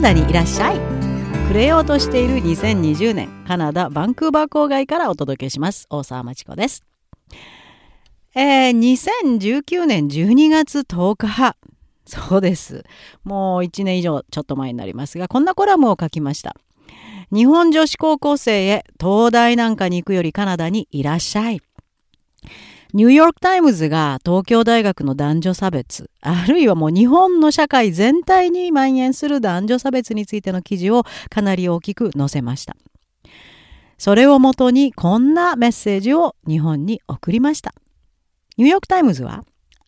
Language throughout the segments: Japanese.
ナダにいらっしゃい。暮れようとしている2020年カナダバンクーバー郊外からお届けします。大沢町子です。えー、2019年12月10日そうです。もう1年以上ちょっと前になりますがこんなコラムを書きました。日本女子高校生へ東大なんかに行くよりカナダにいらっしゃい。ニューヨーク・タイムズが東京大学の男女差別、あるいはもう日本の社会全体に蔓延する男女差別についての記事をかなり大きく載せました。それをもとにこんなメッセージを日本に送りました。ニューヨーク・タイムズは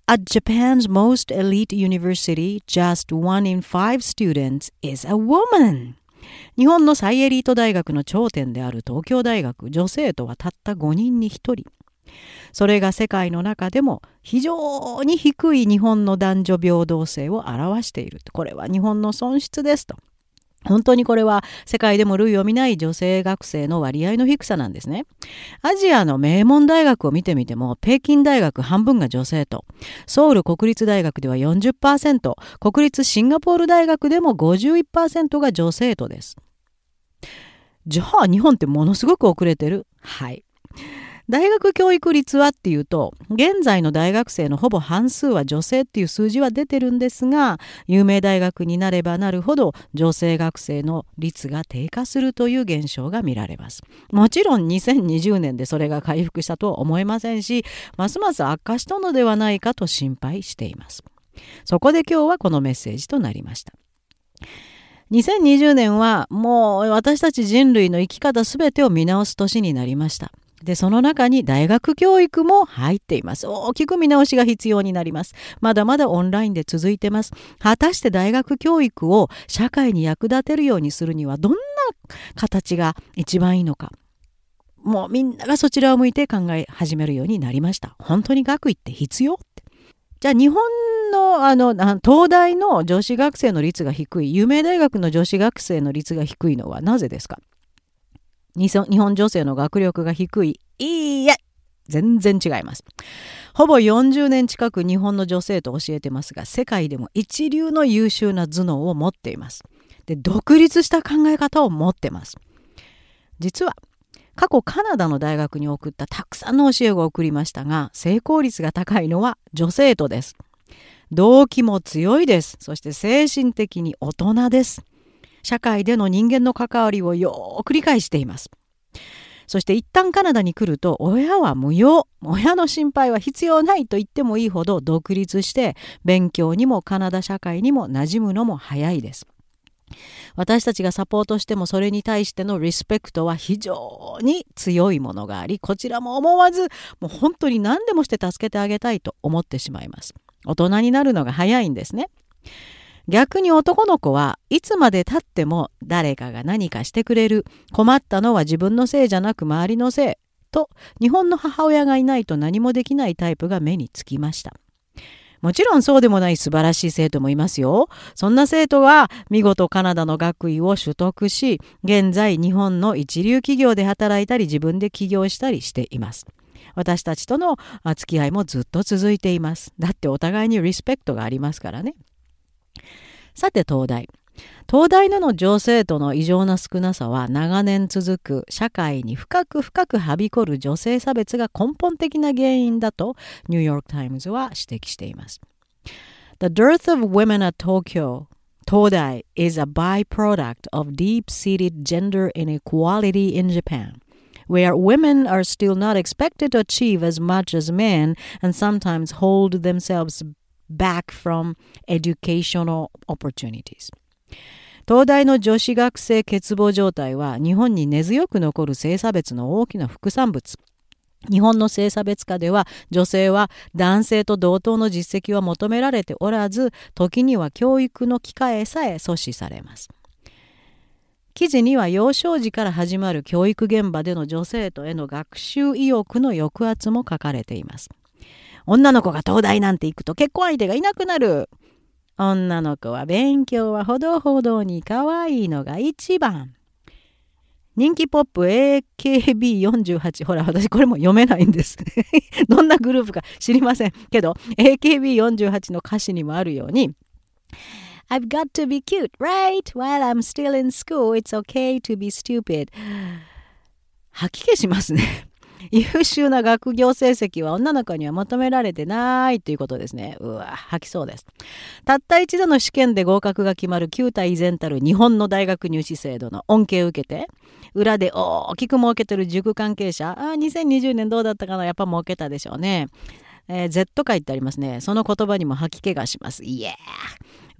At Japan's most elite university, just one in five students is a woman. 日本の最エリート大学の頂点である東京大学、女性とはたった5人に1人。それが世界の中でも非常に低い日本の男女平等性を表しているこれは日本の損失ですと。本当にこれは世界でも類を見ない女性学生の割合の低さなんですね。アジアの名門大学を見てみても、北京大学半分が女性と、ソウル国立大学では40%、国立シンガポール大学でも51%が女性とです。じゃあ日本ってものすごく遅れてる？はい。大学教育率はっていうと現在の大学生のほぼ半数は女性っていう数字は出てるんですが有名大学になればなるほど女性学生の率が低下するという現象が見られます。もちろん2020年でそれが回復したとは思えませんしますます悪化したのではないかと心配しています。そこで今日はこのメッセージとなりました。2020年はもう私たち人類の生き方すべてを見直す年になりました。で、その中に大学教育も入っています。大きく見直しが必要になります。まだまだオンラインで続いてます。果たして大学教育を社会に役立てるようにするにはどんな形が一番いいのか。もうみんながそちらを向いて考え始めるようになりました。本当に学位って必要って。じゃあ日本のあの東大の女子学生の率が低い有名大学の女子学生の率が低いのはなぜですか？日本女性の学力が低い。いいえ全然違います。ほぼ40年近く日本の女性と教えてますが、世界でも一流の優秀な頭脳を持っています。で、独立した考え方を持ってます。実は、過去カナダの大学に送ったたくさんの教えを送りましたが、成功率が高いのは女性とです。動機も強いです。そして精神的に大人です。社会での人間の関わりをよく理解しています。そして一旦カナダに来ると親は無用親の心配は必要ないと言ってもいいほど独立して勉強にもカナダ社会にも馴染むのも早いです。私たちがサポートしてもそれに対してのリスペクトは非常に強いものがありこちらも思わずもう本当に何でもして助けてあげたいと思ってしまいます大人になるのが早いんですね逆に男の子はいつまでたっても誰かが何かしてくれる困ったのは自分のせいじゃなく周りのせいと日本の母親がいないと何もできないタイプが目につきました。もちろんそうでもない素晴らしい生徒もいますよ。そんな生徒は見事カナダの学位を取得し、現在日本の一流企業で働いたり自分で起業したりしています。私たちとの付き合いもずっと続いています。だってお互いにリスペクトがありますからね。さて東大。東大での女性との異常な少なさは長年続く社会に深く深くはびこる女性差別が根本的な原因だとニューヨーク・タイムズは指摘しています。The dearth of women at Tokyo 東大 is a byproduct of deep-seated gender inequality in Japan. where women are still not expected to achieve as much as men and sometimes hold themselves back from educational opportunities. 東大の女子学生欠乏状態は日本に根強く残る性差別の大きな副産物。日本の性差別化では女性は男性と同等の実績は求められておらず時には教育の機会さえ阻止されます。記事には幼少時から始まる教育現場での女性とへの学習意欲の抑圧も書かれています。女の子が東大なんて行くと結婚相手がいなくなる。女の子は勉強はほどほどに可愛いのが一番。人気ポップ AKB48 ほら私これも読めないんです どんなグループか知りませんけど AKB48 の歌詞にもあるように I've got to be cute, right? While I'm still in school, it's okay to be stupid. 吐き気しますね。優秀な学業成績は女の子には求められてないということですね。うわ、吐きそうです。たった一度の試験で合格が決まる旧体依然たる日本の大学入試制度の恩恵を受けて、裏で大きく儲けてる塾関係者、あ2020年どうだったかなやっぱ儲けたでしょうね。えー、Z 書いてありますね。その言葉にも吐き気がします。Yeah!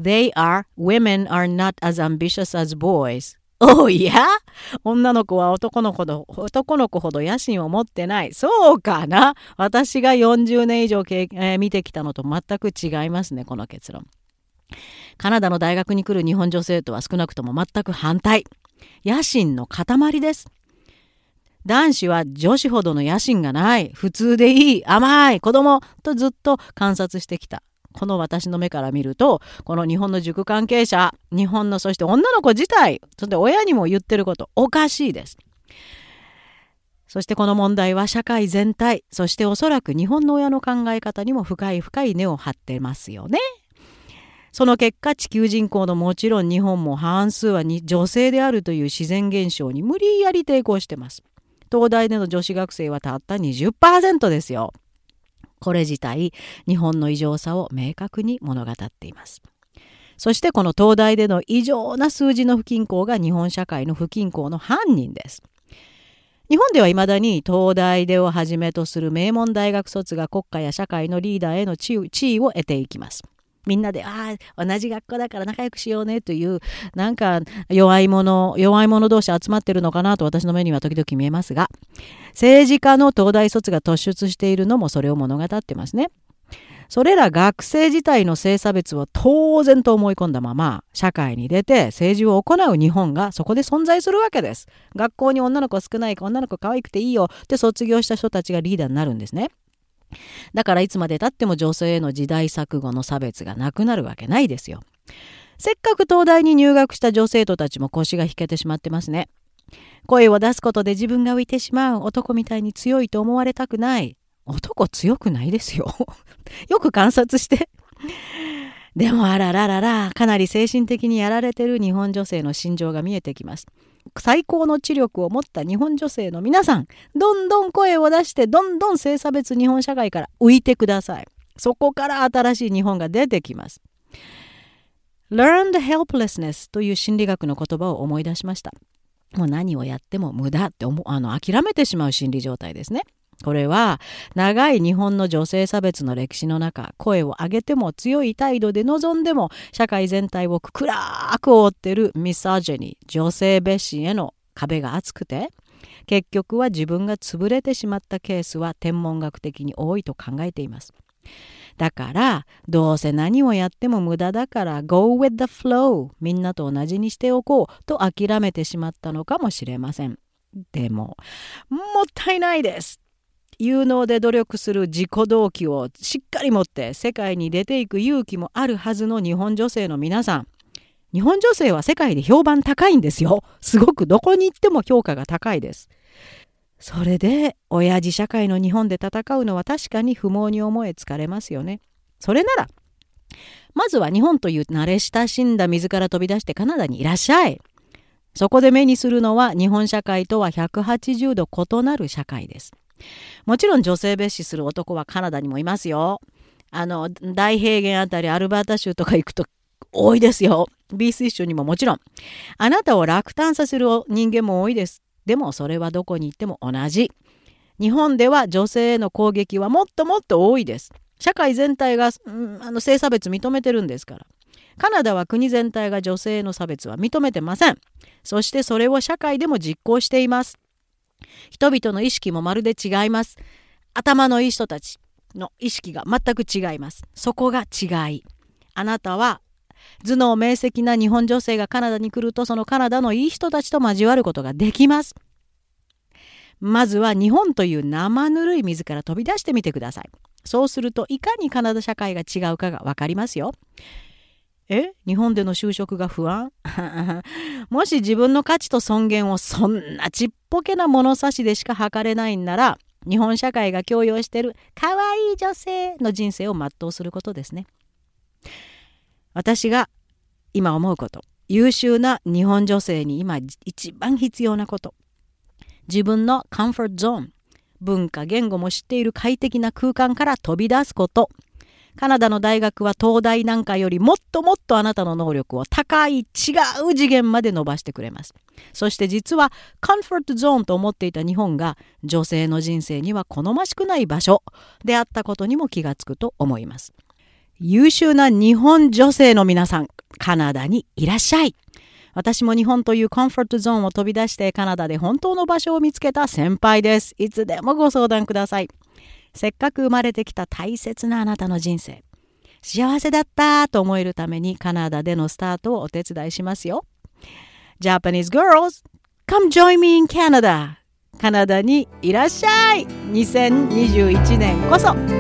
They are, women are not as ambitious as boys. おいや？女の子は男の子ほど、男の子ほど野心を持ってない。そうかな？私が40年以上えー、見てきたのと全く違いますね、この結論。カナダの大学に来る日本女性とは少なくとも全く反対。野心の塊です。男子は女子ほどの野心がない。普通でいい。甘い。子供とずっと観察してきた。この私の目から見ると、この日本の塾関係者、日本のそして女の子自体、そして親にも言ってること、おかしいです。そしてこの問題は社会全体、そしておそらく日本の親の考え方にも深い深い根を張ってますよね。その結果地球人口のもちろん日本も半数は女性であるという自然現象に無理やり抵抗してます。東大での女子学生はたった20%ですよ。これ自体日本の異常さを明確に物語っています。そしてこの東大での異常な数字の不均衡が日本社会の不均衡の犯人です。日本では未だに東大でをはじめとする名門大学卒が国家や社会のリーダーへの地位を得ていきます。みんなで、ああ、同じ学校だから仲良くしようねという、なんか弱い者、弱い者同士集まってるのかなと私の目には時々見えますが、政治家の東大卒が突出しているのもそれを物語ってますね。それら学生自体の性差別を当然と思い込んだまま、社会に出て政治を行う日本がそこで存在するわけです。学校に女の子少ないか女の子可愛くていいよって卒業した人たちがリーダーになるんですね。だからいつまでたっても女性への時代錯誤の差別がなくなるわけないですよ。せっかく東大に入学した女生徒たちも腰が引けてしまってますね。声を出すことで自分が浮いてしまう男みたいに強いと思われたくない。男強くないですよ。よく観察して。でもあらららら、かなり精神的にやられてる日本女性の心情が見えてきます。最高の知力を持った日本女性の皆さん、どんどん声を出して、どんどん性差別日本社会から浮いてください。そこから新しい日本が出てきます。learned helplessness という心理学の言葉を思い出しました。もう何をやっても無駄って思あの諦めてしまう心理状態ですね。これは長い日本の女性差別の歴史の中声を上げても強い態度で臨んでも社会全体を暗く覆ってるミサジェニ女性蔑視への壁が厚くて結局は自分が潰れてしまったケースは天文学的に多いと考えています。だからどうせ何をやっても無駄だから Go with the flow みんなと同じにしておこうと諦めてしまったのかもしれません。でももったいないです有能で努力する自己動機をしっかり持って世界に出ていく勇気もあるはずの日本女性の皆さん。日本女性は世界で評判高いんですよ。すごくどこに行っても評価が高いです。それで親父社会の日本で戦うのは確かに不毛に思え疲れますよね。それならまずは日本という慣れ親しんだ水から飛び出してカナダにいらっしゃい。そこで目にするのは日本社会とは180度異なる社会です。もちろん女性蔑視する男はカナダにもいますよ。あの、大平原あたりアルバータ州とか行くと多いですよ。ビース一緒にももちろん。あなたを落胆させる人間も多いです。でもそれはどこに行っても同じ。日本では女性への攻撃はもっともっと多いです。社会全体が、うん、あの性差別認めてるんですから。カナダは国全体が女性への差別は認めてません。そしてそれを社会でも実行しています。人々の意識もまるで違います。頭のいい人たちの意識が全く違います。そこが違い。あなたは頭脳明晰な日本女性がカナダに来るとそのカナダのいい人たちと交わることができます。まずは日本という生ぬるい水から飛び出してみてください。そうするといかにカナダ社会が違うかが分かりますよ。え日本での就職が不安？もし自分の価値と尊厳をそんなちっぽけな物差しでしか測れないんなら日本社会が強要してる可愛い女性の人生を全うすることですね。私が今思うこと。優秀な日本女性に今一番必要なこと。自分のコンフォートゾーン文化言語も知っている快適な空間から飛び出すこと。カナダの大学は東大なんかよりもっともっとあなたの能力を高い違う次元まで伸ばしてくれます。そして実はコンフォートゾーンと思っていた日本が女性の人生には好ましくない場所であったことにも気がつくと思います。優秀な日本女性の皆さん、カナダにいらっしゃい。私も日本というコンフォートゾーンを飛び出してカナダで本当の場所を見つけた先輩です。いつでもご相談ください。せっかく生まれてきた大切なあなたの人生。幸せだったと思えるためにカナダでのスタートをお手伝いしますよ。Japanese girls, come join me in Canada! カナダにいらっしゃい !2021 年こそ